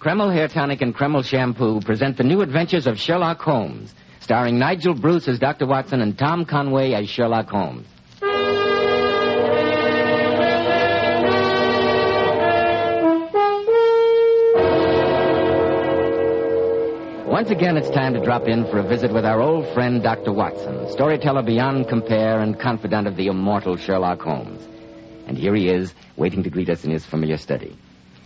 Kreml Hair Tonic and Kreml Shampoo present the new adventures of Sherlock Holmes, starring Nigel Bruce as Dr. Watson and Tom Conway as Sherlock Holmes. Once again, it's time to drop in for a visit with our old friend, Dr. Watson, storyteller beyond compare and confidant of the immortal Sherlock Holmes. And here he is, waiting to greet us in his familiar study.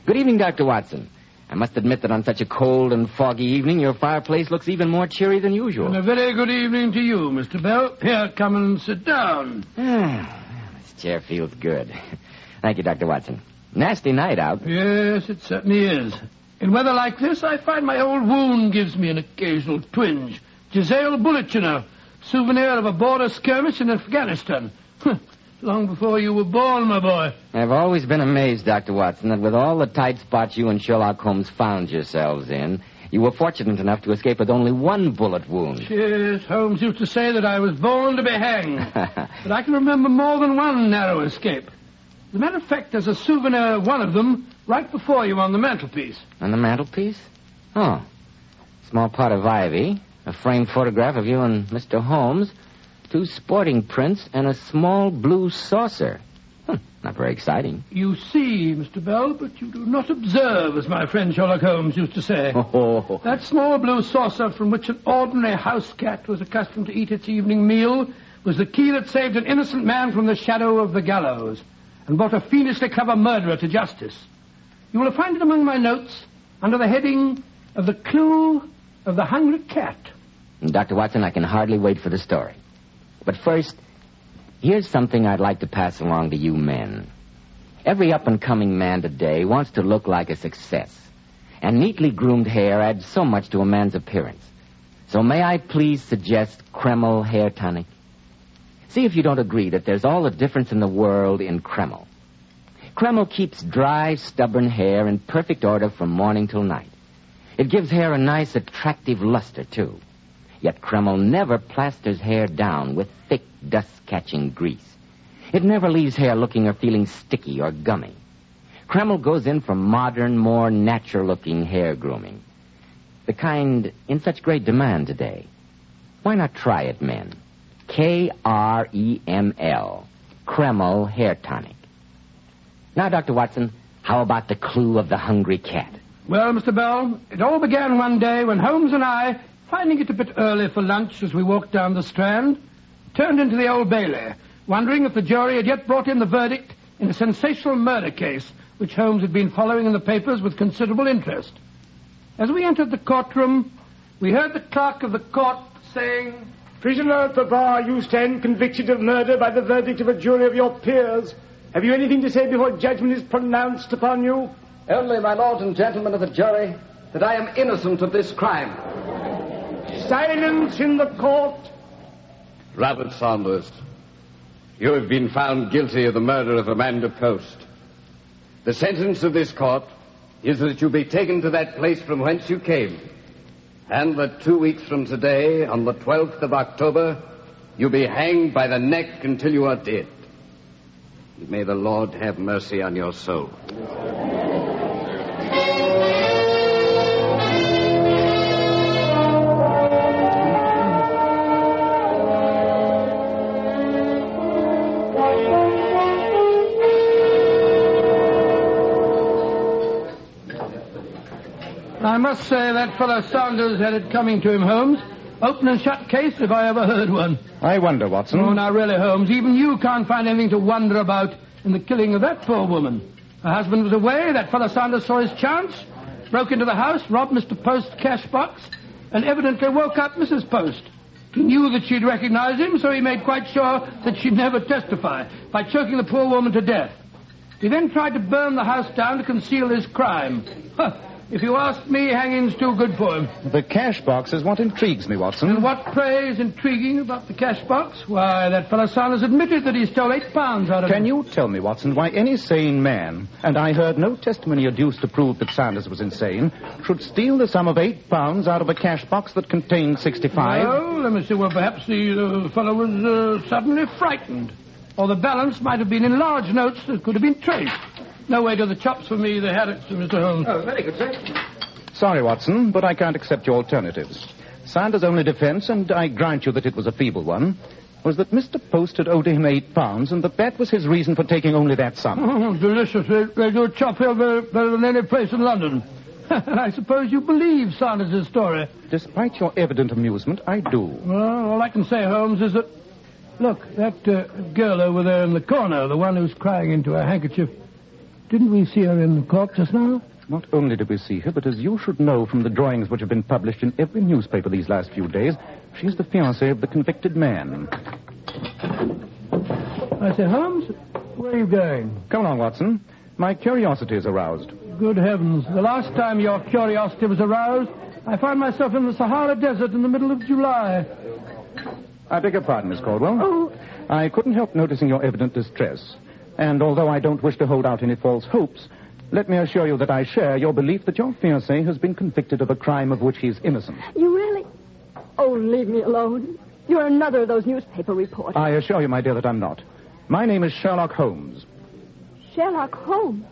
Good evening, Dr. Watson. I must admit that on such a cold and foggy evening, your fireplace looks even more cheery than usual. And a very good evening to you, Mr. Bell. Here, come and sit down. Ah, this chair feels good. Thank you, Dr. Watson. Nasty night out. Yes, it certainly is. In weather like this, I find my old wound gives me an occasional twinge. Jezail bullet, you know. Souvenir of a border skirmish in Afghanistan. Long before you were born, my boy. I've always been amazed, Dr. Watson, that with all the tight spots you and Sherlock Holmes found yourselves in, you were fortunate enough to escape with only one bullet wound. Yes, Holmes used to say that I was born to be hanged. but I can remember more than one narrow escape. As a matter of fact, there's a souvenir of one of them right before you on the mantelpiece. On the mantelpiece? Oh. Small pot of ivy, a framed photograph of you and Mr. Holmes, two sporting prints, and a small blue saucer. Hmm, not very exciting. You see, Mr. Bell, but you do not observe, as my friend Sherlock Holmes used to say. Oh. That small blue saucer from which an ordinary house cat was accustomed to eat its evening meal was the key that saved an innocent man from the shadow of the gallows and brought a fiendishly clever murderer to justice. You will find it among my notes under the heading of the clue of the hungry cat. Dr. Watson, I can hardly wait for the story. But first, here's something I'd like to pass along to you men. Every up and coming man today wants to look like a success. And neatly groomed hair adds so much to a man's appearance. So may I please suggest Kreml hair tonic? See if you don't agree that there's all the difference in the world in Kreml. Kreml keeps dry, stubborn hair in perfect order from morning till night. It gives hair a nice, attractive luster, too. Yet Kreml never plasters hair down with thick, dust-catching grease. It never leaves hair looking or feeling sticky or gummy. Kreml goes in for modern, more natural-looking hair grooming. The kind in such great demand today. Why not try it, men? K-R-E-M-L. Kreml Hair Tonic. Now, Dr. Watson, how about the clue of the hungry cat? Well, Mr. Bell, it all began one day when Holmes and I, finding it a bit early for lunch as we walked down the Strand, turned into the Old Bailey, wondering if the jury had yet brought in the verdict in a sensational murder case which Holmes had been following in the papers with considerable interest. As we entered the courtroom, we heard the clerk of the court saying, Prisoner at the bar, you stand convicted of murder by the verdict of a jury of your peers. Have you anything to say before judgment is pronounced upon you? Only, my lords and gentlemen of the jury, that I am innocent of this crime. Silence in the court. Robert Saunders, you have been found guilty of the murder of Amanda Post. The sentence of this court is that you be taken to that place from whence you came, and that two weeks from today, on the 12th of October, you be hanged by the neck until you are dead. May the Lord have mercy on your soul. I must say that fellow Saunders had it coming to him, Holmes. Open and shut case if I ever heard one. I wonder, Watson. Oh, now really, Holmes, even you can't find anything to wonder about in the killing of that poor woman. Her husband was away, that fellow Saunders saw his chance, broke into the house, robbed Mr. Post's cash box, and evidently woke up Mrs. Post. He knew that she'd recognize him, so he made quite sure that she'd never testify by choking the poor woman to death. He then tried to burn the house down to conceal his crime. Huh. If you ask me, hanging's too good for him. The cash box is what intrigues me, Watson. And what, pray, is intriguing about the cash box? Why, that fellow Saunders admitted that he stole eight pounds out of Can it. Can you tell me, Watson, why any sane man, and I heard no testimony adduced to prove that Sanders was insane, should steal the sum of eight pounds out of a cash box that contained 65? Oh, let me see. Well, perhaps the uh, fellow was uh, suddenly frightened. Or the balance might have been in large notes that could have been traced. No way to the chops for me, the Harrods, Mr. Holmes. Oh, very good, sir. Sorry, Watson, but I can't accept your alternatives. Sanders' only defense, and I grant you that it was a feeble one, was that Mr. Post had owed him eight pounds, and that that was his reason for taking only that sum. Oh, delicious. They, they do chop here better, better than any place in London. I suppose you believe Sanders' story. Despite your evident amusement, I do. Well, all I can say, Holmes, is that... Look, that uh, girl over there in the corner, the one who's crying into her handkerchief. Didn't we see her in the court just now? Not only did we see her, but as you should know from the drawings which have been published in every newspaper these last few days, she's the fiancée of the convicted man. I say, Holmes, where are you going? Come along, Watson. My curiosity is aroused. Good heavens. The last time your curiosity was aroused, I found myself in the Sahara Desert in the middle of July. I beg your pardon, Miss Caldwell. Oh. I couldn't help noticing your evident distress. And although I don't wish to hold out any false hopes, let me assure you that I share your belief that your fiancé has been convicted of a crime of which he's innocent. You really? Oh, leave me alone. You're another of those newspaper reporters. I assure you, my dear, that I'm not. My name is Sherlock Holmes. Sherlock Holmes.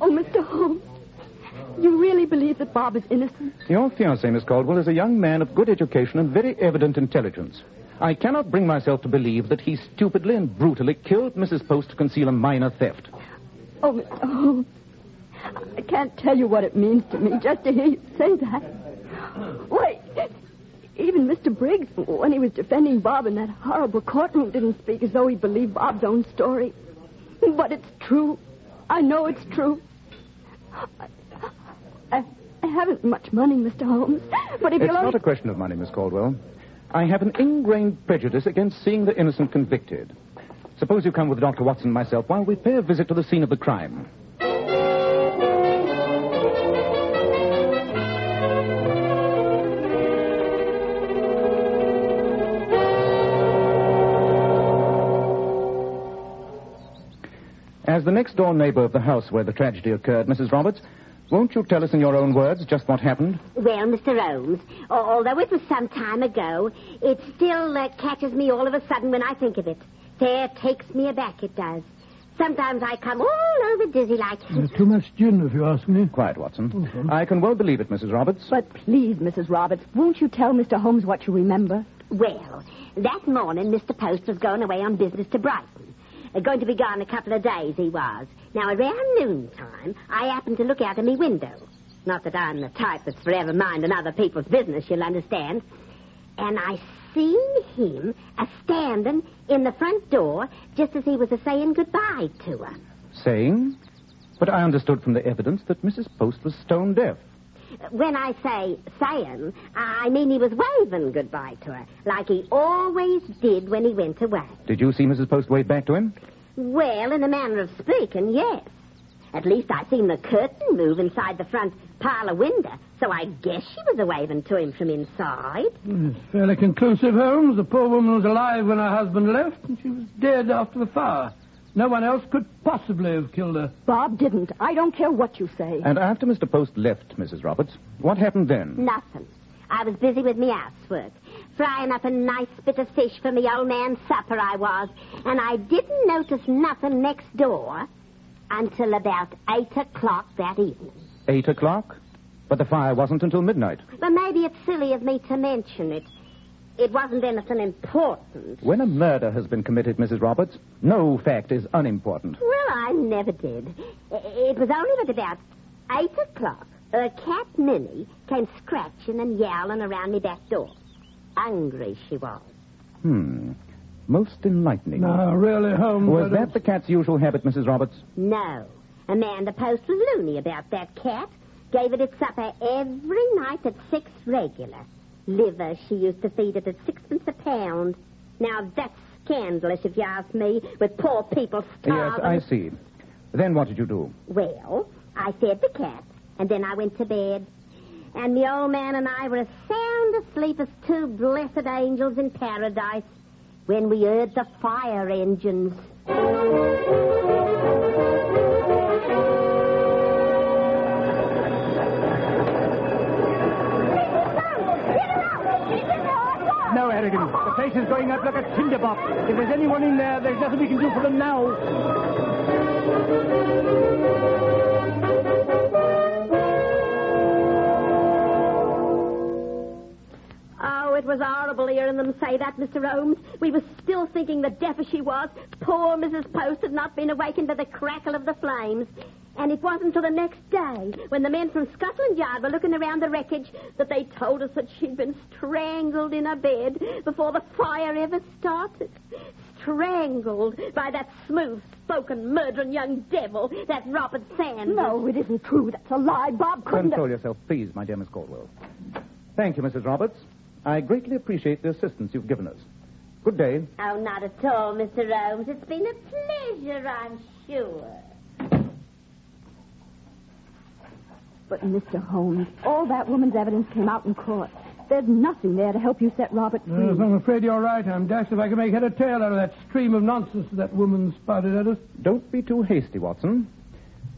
Oh, Mr. Holmes. You really believe that Bob is innocent? Your fiancé, Miss Caldwell, is a young man of good education and very evident intelligence. I cannot bring myself to believe that he stupidly and brutally killed Mrs. Post to conceal a minor theft. Oh, Mr. Holmes. I can't tell you what it means to me just to hear you say that. Wait. Even Mr. Briggs, when he was defending Bob in that horrible courtroom, didn't speak as though he believed Bob's own story. But it's true. I know it's true. I, I, I haven't much money, Mr. Holmes. But if It's you'll only... not a question of money, Miss Caldwell. I have an ingrained prejudice against seeing the innocent convicted. Suppose you come with Dr. Watson and myself while we pay a visit to the scene of the crime. As the next door neighbor of the house where the tragedy occurred, Mrs. Roberts, won't you tell us in your own words just what happened? Well, Mr. Holmes, although it was some time ago, it still uh, catches me all of a sudden when I think of it. Fair takes me aback, it does. Sometimes I come all over dizzy like. There's too much gin, if you ask me. Quiet, Watson. I can well believe it, Mrs. Roberts. But please, Mrs. Roberts, won't you tell Mr. Holmes what you remember? Well, that morning, Mr. Post was going away on business to Brighton. Uh, going to be gone a couple of days, he was. Now, around noontime, I happened to look out of my window. Not that I'm the type that's forever minding other people's business, you'll understand. And I seen him a standing in the front door just as he was a saying goodbye to her. Saying? But I understood from the evidence that Mrs. Post was stone deaf. When I say saying, I mean he was waving goodbye to her, like he always did when he went away. Did you see Mrs. Post wave back to him? Well, in a manner of speaking, yes. At least I seen the curtain move inside the front parlor window, so I guess she was a waving to him from inside. It's fairly conclusive, Holmes. The poor woman was alive when her husband left, and she was dead after the fire. No one else could possibly have killed her. Bob didn't. I don't care what you say. And after Mr. Post left, Mrs. Roberts, what happened then? Nothing. I was busy with me housework. Frying up a nice bit of fish for me old man's supper, I was. And I didn't notice nothing next door until about eight o'clock that evening. Eight o'clock? But the fire wasn't until midnight. But maybe it's silly of me to mention it. It wasn't anything important. When a murder has been committed, Mrs. Roberts, no fact is unimportant. Well, I never did. It was only at about eight o'clock. A cat Minnie came scratching and yowling around my back door. Hungry she was. Hmm. Most enlightening. No, really, Holmes. Was that the cat's usual habit, Mrs. Roberts? No. Amanda Post was loony about that cat. Gave it its supper every night at six regular. Liver she used to feed it at sixpence a pound. Now that's scandalous if you ask me, with poor people starving. Yes, starving. I see. Then what did you do? Well, I fed the cat, and then I went to bed. And the old man and I were as sound asleep as two blessed angels in paradise when we heard the fire engines. No, Harry, The place is going up like a tinderbox. If there's anyone in there, there's nothing we can do for them now. Oh, it was horrible hearing them say that, Mr. Holmes. We were still thinking that deaf as she was, poor Mrs. Post had not been awakened by the crackle of the flames. And it wasn't until the next day, when the men from Scotland Yard were looking around the wreckage, that they told us that she'd been strangled in her bed before the fire ever started. Strangled by that smooth-spoken, murdering young devil, that Robert Sanders. No, it isn't true. That's a lie. Bob couldn't Control have... yourself, please, my dear Miss Caldwell. Thank you, Mrs. Roberts. I greatly appreciate the assistance you've given us. Good day. Oh, not at all, Mr. Holmes. It's been a pleasure, I'm sure. But, Mr. Holmes, all that woman's evidence came out in court. There's nothing there to help you set Robert free. Yes, I'm afraid you're right. I'm dashed if I can make head or tail out of that stream of nonsense that woman spouted at us. Don't be too hasty, Watson.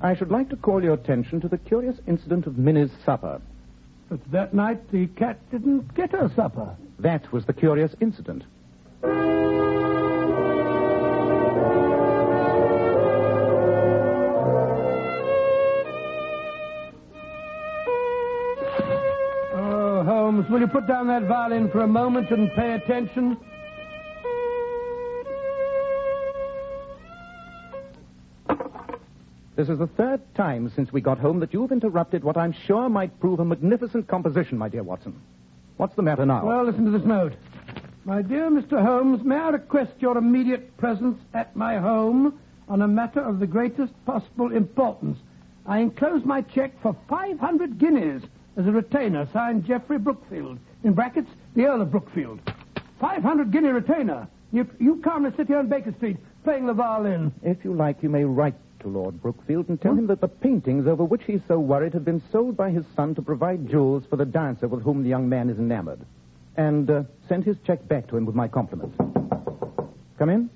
I should like to call your attention to the curious incident of Minnie's supper. But that night the cat didn't get her supper. That was the curious incident. Holmes, will you put down that violin for a moment and pay attention? This is the third time since we got home that you've interrupted what I'm sure might prove a magnificent composition, my dear Watson. What's the matter now? Well, listen to this note. My dear Mr. Holmes, may I request your immediate presence at my home on a matter of the greatest possible importance? I enclose my check for 500 guineas as a retainer signed Geoffrey Brookfield. In brackets, the Earl of Brookfield. 500 guinea retainer. You, you calmly sit here on Baker Street playing the violin. If you like, you may write to Lord Brookfield and tell him that the paintings over which he's so worried have been sold by his son to provide jewels for the dancer with whom the young man is enamored. And uh, send his check back to him with my compliments. Come in.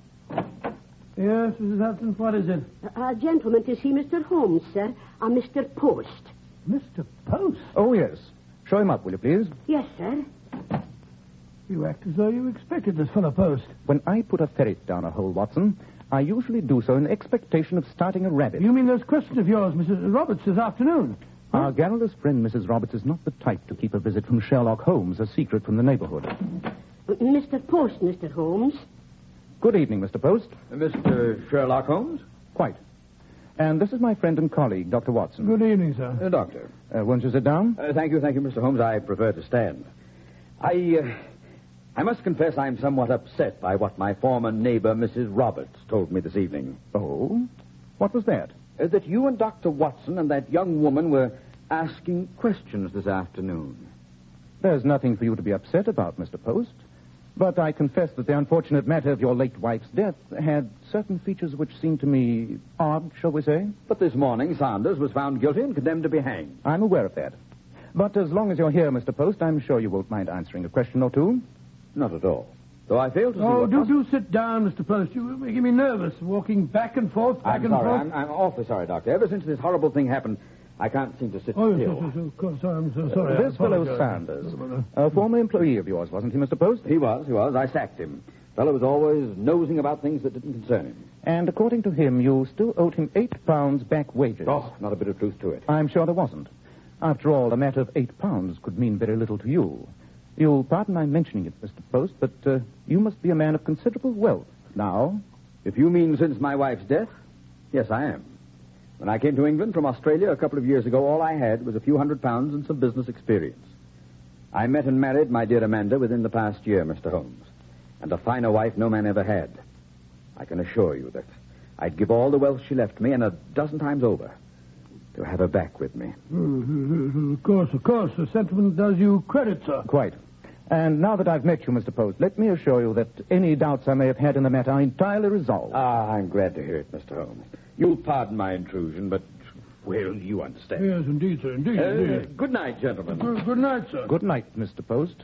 Yes, Mrs. Hudson, what is it? A gentleman to see Mr. Holmes, sir, a Mr. Post. Mr. Post. Oh, yes. Show him up, will you, please? Yes, sir. You act as though you expected this fellow Post. When I put a ferret down a hole, Watson, I usually do so in expectation of starting a rabbit. You mean those questions of yours, Mrs. Roberts, this afternoon? Our garrulous friend, Mrs. Roberts, is not the type to keep a visit from Sherlock Holmes a secret from the neighborhood. Mr. Post, Mr. Holmes. Good evening, Mr. Post. Uh, Mr. Sherlock Holmes? Quite. And this is my friend and colleague, Dr. Watson. Good evening, sir. Uh, doctor. Uh, won't you sit down? Uh, thank you, thank you, Mr. Holmes. I prefer to stand. I, uh, I must confess I'm somewhat upset by what my former neighbor, Mrs. Roberts, told me this evening. Oh? What was that? Uh, that you and Dr. Watson and that young woman were asking questions this afternoon. There's nothing for you to be upset about, Mr. Post. But I confess that the unfortunate matter of your late wife's death had certain features which seemed to me odd, shall we say? But this morning, Sanders was found guilty and condemned to be hanged. I'm aware of that. But as long as you're here, Mr. Post, I'm sure you won't mind answering a question or two. Not at all. Though I fail to see Oh, what do, must- do sit down, Mr. Post. You're making me nervous, walking back and forth, back I'm and sorry. forth. I'm, I'm awfully sorry, Doctor. Ever since this horrible thing happened, I can't seem to sit Oh, yes, still. yes, yes, of course. I'm so sorry. I this fellow. Sanders, a former employee of yours, wasn't he, Mr. Post? He was, he was. I sacked him. Fellow was always nosing about things that didn't concern him. And according to him, you still owed him eight pounds back wages. Oh, not a bit of truth to it. I'm sure there wasn't. After all, a matter of eight pounds could mean very little to you. You'll pardon my mentioning it, Mr. Post, but uh, you must be a man of considerable wealth now. If you mean since my wife's death, yes, I am. When I came to England from Australia a couple of years ago, all I had was a few hundred pounds and some business experience. I met and married my dear Amanda within the past year, Mr. Holmes, and a finer wife no man ever had. I can assure you that I'd give all the wealth she left me, and a dozen times over, to have her back with me. Uh, Of course, of course. The sentiment does you credit, sir. Quite. And now that I've met you, Mr. Post, let me assure you that any doubts I may have had in the matter are entirely resolved. Ah, I'm glad to hear it, Mr. Holmes. You'll pardon my intrusion, but, well, you understand. Yes, indeed, sir. Indeed, Uh, indeed. good night, gentlemen. Good, good night, sir. Good night, Mr. Post.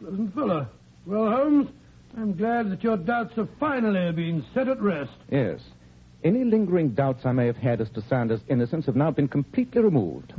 Pleasant fellow. Well, Holmes, I'm glad that your doubts have finally been set at rest. Yes. Any lingering doubts I may have had as to Sanders' innocence have now been completely removed.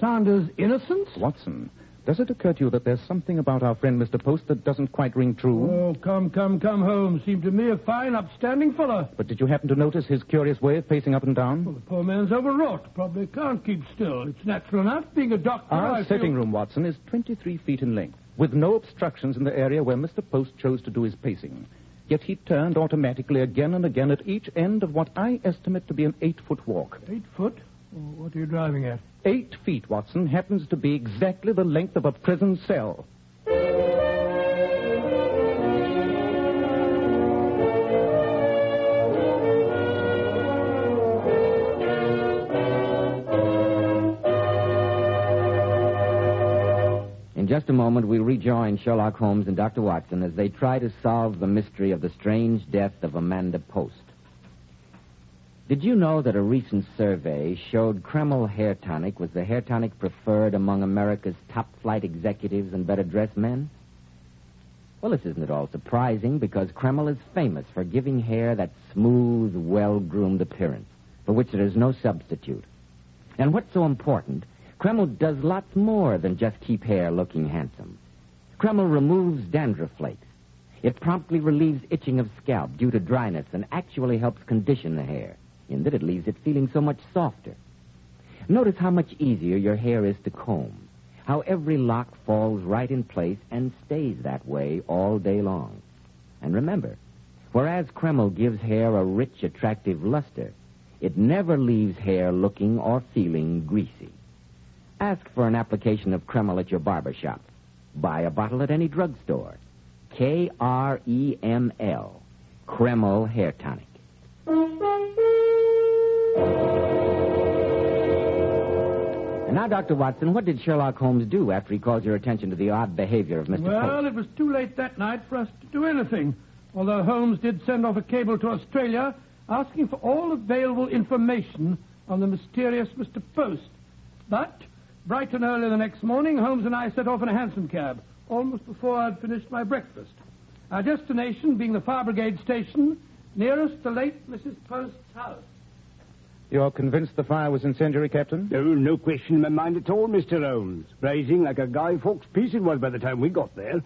Sanders' innocence? Watson, Does it occur to you that there's something about our friend Mr. Post that doesn't quite ring true? Oh, come, come, come, home. Seemed to me a fine, upstanding fellow. But did you happen to notice his curious way of pacing up and down? Well, the poor man's overwrought. Probably can't keep still. It's natural enough. Being a doctor, Our I sitting feel... room, Watson, is 23 feet in length, with no obstructions in the area where Mr. Post chose to do his pacing. Yet he turned automatically again and again at each end of what I estimate to be an eight-foot walk. Eight foot? What are you driving at? Eight feet, Watson, happens to be exactly the length of a prison cell. In just a moment, we'll rejoin Sherlock Holmes and Dr. Watson as they try to solve the mystery of the strange death of Amanda Post. Did you know that a recent survey showed Kreml hair tonic was the hair tonic preferred among America's top flight executives and better dressed men? Well, this isn't at all surprising because Kreml is famous for giving hair that smooth, well groomed appearance, for which there is no substitute. And what's so important, Kreml does lots more than just keep hair looking handsome. Kreml removes dandruff flakes. It promptly relieves itching of scalp due to dryness and actually helps condition the hair, in that it leaves it feeling so much softer. Notice how much easier your hair is to comb, how every lock falls right in place and stays that way all day long. And remember, whereas Kreml gives hair a rich, attractive luster, it never leaves hair looking or feeling greasy. Ask for an application of Kreml at your barber shop. Buy a bottle at any drugstore. K R E M L. Kreml Hair Tonic. And now, Dr. Watson, what did Sherlock Holmes do after he called your attention to the odd behavior of Mr. Well, Post? it was too late that night for us to do anything. Although Holmes did send off a cable to Australia asking for all available information on the mysterious Mr. Post. But, bright and early the next morning, Holmes and I set off in a hansom cab, almost before I'd finished my breakfast. Our destination being the fire brigade station nearest the late Mrs. Post's house. You're convinced the fire was incendiary, Captain? No, no question in my mind at all, Mr. Holmes. Blazing like a Guy Fawkes piece it was by the time we got there.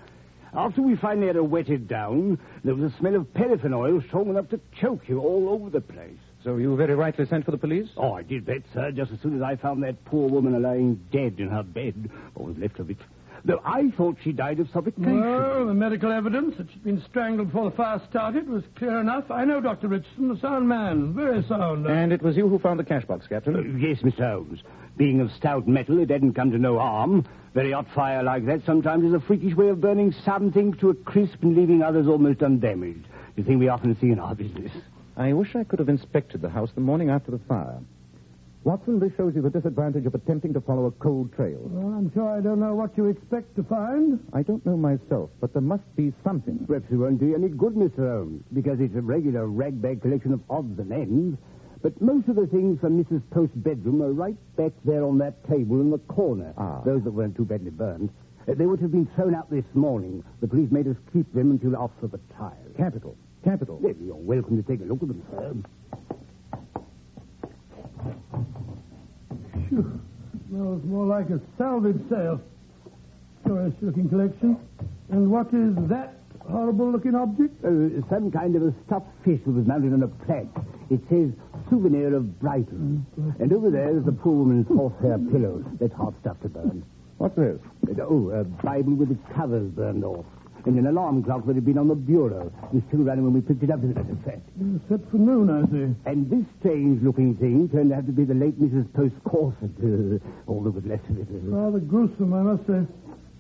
After we finally had her wetted down, there was a smell of paraffin oil strong enough to choke you all over the place. So you very rightly sent for the police? Oh, I did that, sir, just as soon as I found that poor woman lying dead in her bed, or was left of it. Though I thought she died of suffocation. Well, the medical evidence that she'd been strangled before the fire started was clear enough. I know Dr. Richardson, a sound man, very sound. And it was you who found the cash box, Captain? Uh, yes, Mr. Holmes. Being of stout metal, it hadn't come to no harm. Very hot fire like that sometimes is a freakish way of burning some things to a crisp and leaving others almost undamaged. The thing we often see in our business. I wish I could have inspected the house the morning after the fire. Watson, this shows you the disadvantage of attempting to follow a cold trail. Well, I'm sure I don't know what you expect to find. I don't know myself, but there must be something. Perhaps it won't do you any good, Mr. Holmes, because it's a regular ragbag collection of odds and ends. But most of the things from Mrs. Post's bedroom are right back there on that table in the corner. Ah. Those that weren't too badly burned. Uh, they would have been thrown out this morning. The police made us keep them until after the trial. Capital. Capital. Well, you're welcome to take a look at them, sir. Phew. Smells more like a salvage sale. Curious looking collection. And what is that horrible looking object? Uh, some kind of a stuffed fish that was mounted on a plaque. It says, souvenir of Brighton. And over there is the poor woman's horsehair pillow. That's hot stuff to burn. What's this? Uh, oh, a Bible with its covers burned off. And an alarm clock that had been on the bureau. It was still running when we picked it up, as a matter of fact. Set for noon, I see. And this strange-looking thing turned out to be the late Mrs. Post's corset. Uh, all that was left of it. Uh, Rather gruesome, I must say.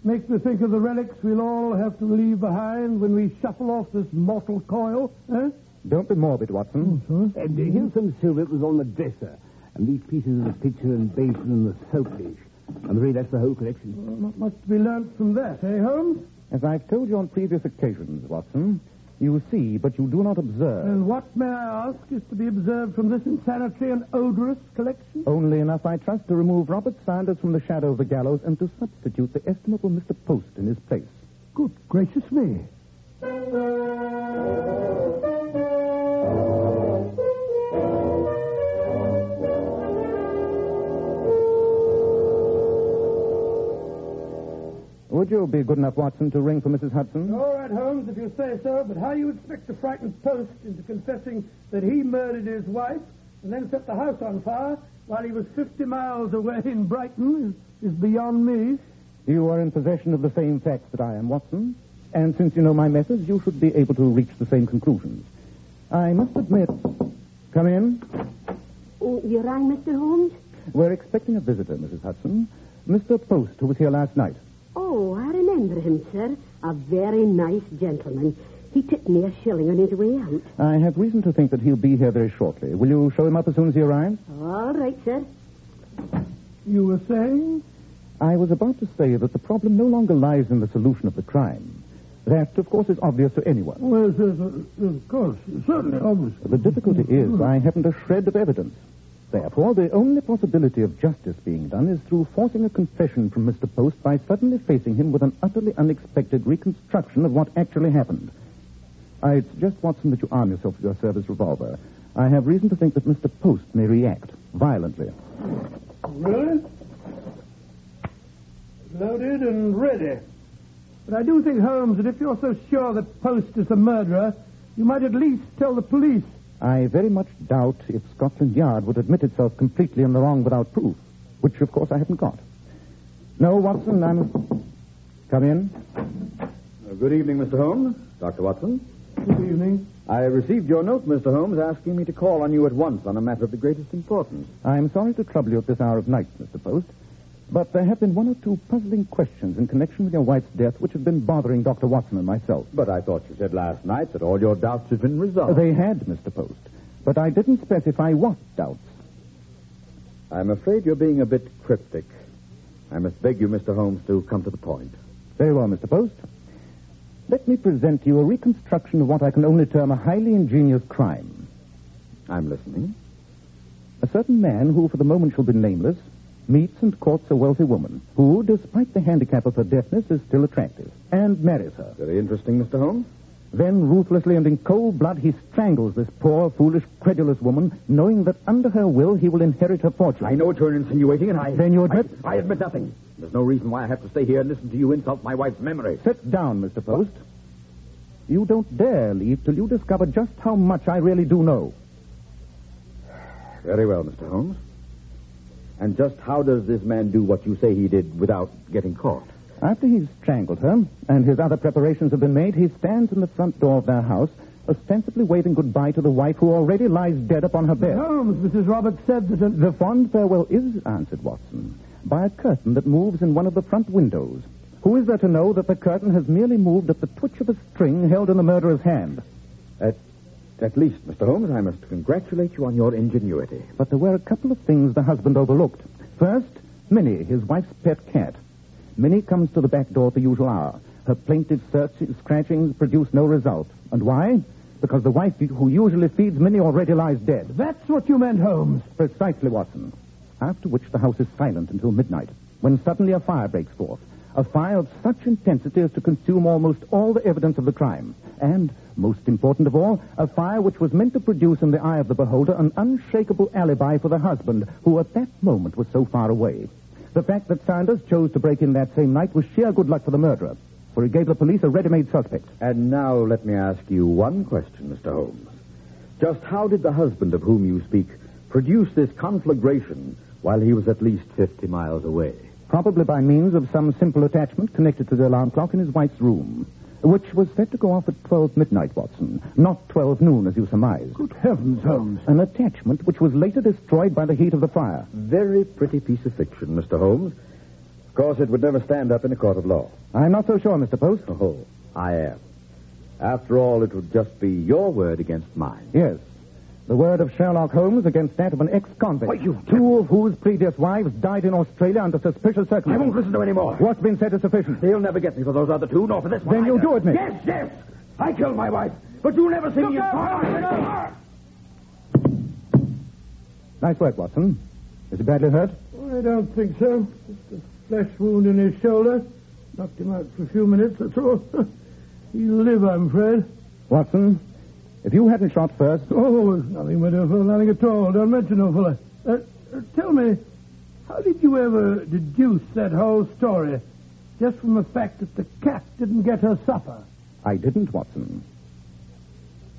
Makes me think of the relics we'll all have to leave behind when we shuffle off this mortal coil, eh? Don't be morbid, Watson. And uh, here's some silver that was on the dresser. And these pieces of the pitcher and basin and the soap dish. I'm afraid that's the whole collection. Well, not much to be learnt from that, eh, Holmes? As I've told you on previous occasions, Watson, you see, but you do not observe. And what, may I ask, is to be observed from this insanitary and odorous collection? Only enough, I trust, to remove Robert Sanders from the shadow of the gallows and to substitute the estimable Mr. Post in his place. Good gracious me. Would you be good enough, Watson, to ring for Mrs. Hudson? All right, Holmes, if you say so, but how you expect to frighten Post into confessing that he murdered his wife and then set the house on fire while he was 50 miles away in Brighton is, is beyond me. You are in possession of the same facts that I am, Watson. And since you know my methods, you should be able to reach the same conclusions. I must admit. Come in. Oh, you rang, Mr. Holmes? We're expecting a visitor, Mrs. Hudson. Mr. Post, who was here last night. Oh, I remember him, sir. A very nice gentleman. He tipped me a shilling on his way out. I have reason to think that he'll be here very shortly. Will you show him up as soon as he arrives? All right, sir. You were saying? I was about to say that the problem no longer lies in the solution of the crime. That, of course, is obvious to anyone. Well, yes, uh, of course, certainly, obvious. The difficulty is I haven't a shred of evidence. Therefore, the only possibility of justice being done is through forcing a confession from Mr. Post by suddenly facing him with an utterly unexpected reconstruction of what actually happened. I suggest, Watson, that you arm yourself with your service revolver. I have reason to think that Mr. Post may react violently. Really? Loaded and ready. But I do think, Holmes, that if you're so sure that Post is the murderer, you might at least tell the police. I very much doubt if Scotland Yard would admit itself completely in the wrong without proof, which, of course, I haven't got. No, Watson, I'm. Come in. Uh, good evening, Mr. Holmes. Dr. Watson. Good evening. I received your note, Mr. Holmes, asking me to call on you at once on a matter of the greatest importance. I'm sorry to trouble you at this hour of night, Mr. Post, but there have been one or two puzzling questions in connection with your wife's death which have been bothering Dr. Watson and myself. But I thought you said last night that all your doubts had been resolved. They had, Mr. Post, but I didn't specify what doubts. I'm afraid you're being a bit cryptic. I must beg you, Mr. Holmes, to come to the point. Very well, Mr. Post. Let me present to you a reconstruction of what I can only term a highly ingenious crime. I'm listening. A certain man who, for the moment, shall be nameless, meets and courts a wealthy woman who, despite the handicap of her deafness, is still attractive, and marries her. Very interesting, Mr. Holmes. Then, ruthlessly and in cold blood, he strangles this poor, foolish, credulous woman, knowing that under her will he will inherit her fortune. I know what you're insinuating, and I. Then you admit? I, I admit nothing. There's no reason why I have to stay here and listen to you insult my wife's memory. Sit down, Mr. Post. You don't dare leave till you discover just how much I really do know. Very well, Mr. Holmes. And just how does this man do what you say he did without getting caught? After he's strangled her, and his other preparations have been made, he stands in the front door of their house, ostensibly waving goodbye to the wife who already lies dead upon her bed. Holmes, Mrs. Roberts said that... A... The fond farewell is answered, Watson, by a curtain that moves in one of the front windows. Who is there to know that the curtain has merely moved at the twitch of a string held in the murderer's hand? At, at least, Mr. Holmes, I must congratulate you on your ingenuity. But there were a couple of things the husband overlooked. First, Minnie, his wife's pet cat. Minnie comes to the back door at the usual hour. Her plaintive search- scratchings produce no result. And why? Because the wife who usually feeds Minnie already lies dead. That's what you meant, Holmes. Precisely, Watson. After which the house is silent until midnight, when suddenly a fire breaks forth. A fire of such intensity as to consume almost all the evidence of the crime. And, most important of all, a fire which was meant to produce in the eye of the beholder an unshakable alibi for the husband, who at that moment was so far away. The fact that Sanders chose to break in that same night was sheer good luck for the murderer, for he gave the police a ready-made suspect. And now let me ask you one question, Mr. Holmes. Just how did the husband of whom you speak produce this conflagration while he was at least 50 miles away? Probably by means of some simple attachment connected to the alarm clock in his wife's room, which was set to go off at 12 midnight, Watson, not 12 noon, as you surmise. Good heavens, Holmes. An attachment which was later destroyed by the heat of the fire. Very pretty piece of fiction, Mr. Holmes. Of course, it would never stand up in a court of law. I'm not so sure, Mr. Post. Oh, I am. After all, it would just be your word against mine. Yes. The word of Sherlock Holmes against that of an ex-convict. Why, you- Two of whose previous wives died in Australia under suspicious circumstances. I won't listen to any more. What's been said is sufficient. He'll never get me for those other two, nor for this one. Then you either. do admit. Yes, yes. I killed my wife, but you'll never see me in court. Nice work, Watson. Is he badly hurt? I don't think so. Just a flesh wound in his shoulder. Knocked him out for a few minutes, that's all. He'll live, I'm afraid. Watson, if you hadn't shot first, Oh, nothing, my dear fellow, nothing at all. Don't mention it, fellow. Uh, uh, tell me, how did you ever deduce that whole story? just from the fact that the cat didn't get her supper. I didn't, Watson.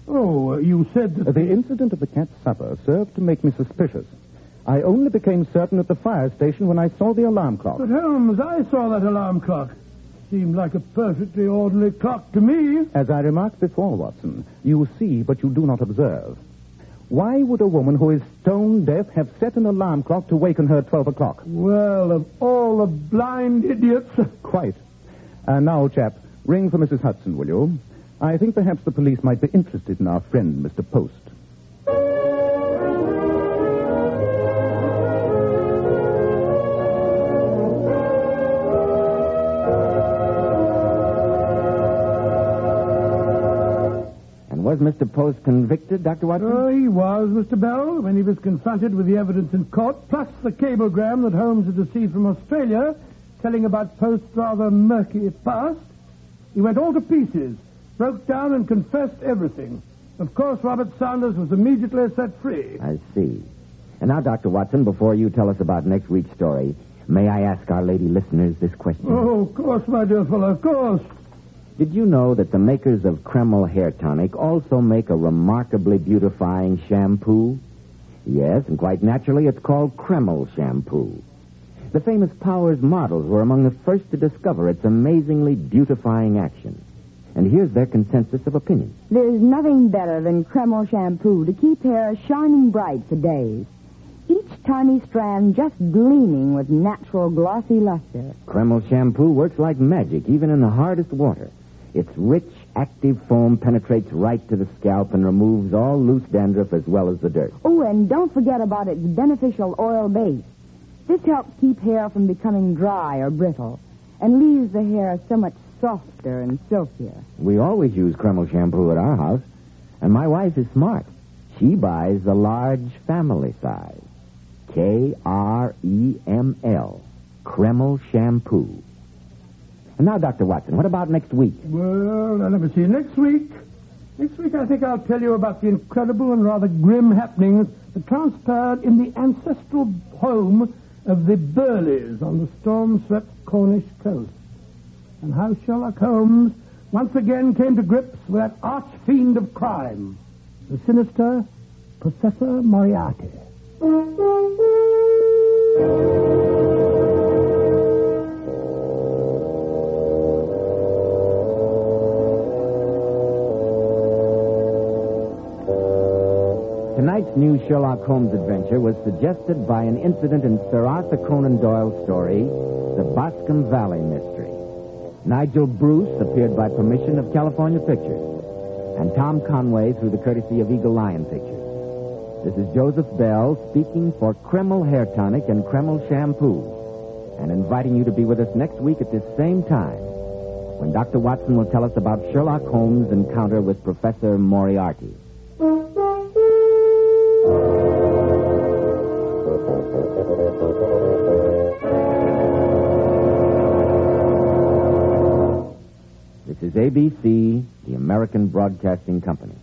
Oh, uh, you said that... The incident of the cat's supper served to make me suspicious. I only became certain at the fire station when I saw the alarm clock. But Holmes, I saw that alarm clock. Seemed like a perfectly ordinary clock to me. As I remarked before, Watson, you see, but you do not observe. Why would a woman who is stone deaf have set an alarm clock to waken her at 12 o'clock? Well, of all the blind idiots. Quite. And now, chap, ring for Mrs. Hudson, will you? I think perhaps the police might be interested in our friend, Mr. Post. Was Mr. Post convicted, Dr. Watson? Oh, he was, Mr. Bell, when he was confronted with the evidence in court, plus the cablegram that Holmes had received from Australia, telling about Post's rather murky past. He went all to pieces, broke down and confessed everything. Of course, Robert Sanders was immediately set free. I see. And now, Dr. Watson, before you tell us about next week's story, may I ask our lady listeners this question? Oh, of course, my dear fellow, of course. Did you know that the makers of Kreml Hair Tonic also make a remarkably beautifying shampoo? Yes, and quite naturally, it's called Kreml shampoo. The famous Powers models were among the first to discover its amazingly beautifying action. And here's their consensus of opinion. There's nothing better than Kreml shampoo to keep hair shining bright for days. Each tiny strand just gleaming with natural glossy luster. Kreml shampoo works like magic, even in the hardest water. Its rich, active foam penetrates right to the scalp and removes all loose dandruff as well as the dirt. Oh, and don't forget about its beneficial oil base. This helps keep hair from becoming dry or brittle and leaves the hair so much softer and silkier. We always use Kreml shampoo at our house, and my wife is smart. She buys the large family size. K R E M L. Kreml shampoo. And now, Dr. Watson, what about next week? Well, let me see. Next week, next week, I think I'll tell you about the incredible and rather grim happenings that transpired in the ancestral home of the Burleys on the storm-swept Cornish coast, and how Sherlock Holmes once again came to grips with that arch-fiend of crime, the sinister Professor Moriarty. New Sherlock Holmes adventure was suggested by an incident in Sir Arthur Conan Doyle's story, The Boscombe Valley Mystery. Nigel Bruce appeared by permission of California Pictures, and Tom Conway through the courtesy of Eagle Lion Pictures. This is Joseph Bell speaking for Kreml Hair Tonic and Kreml Shampoo, and inviting you to be with us next week at this same time, when Dr. Watson will tell us about Sherlock Holmes' encounter with Professor Moriarty. ABC, the American Broadcasting Company.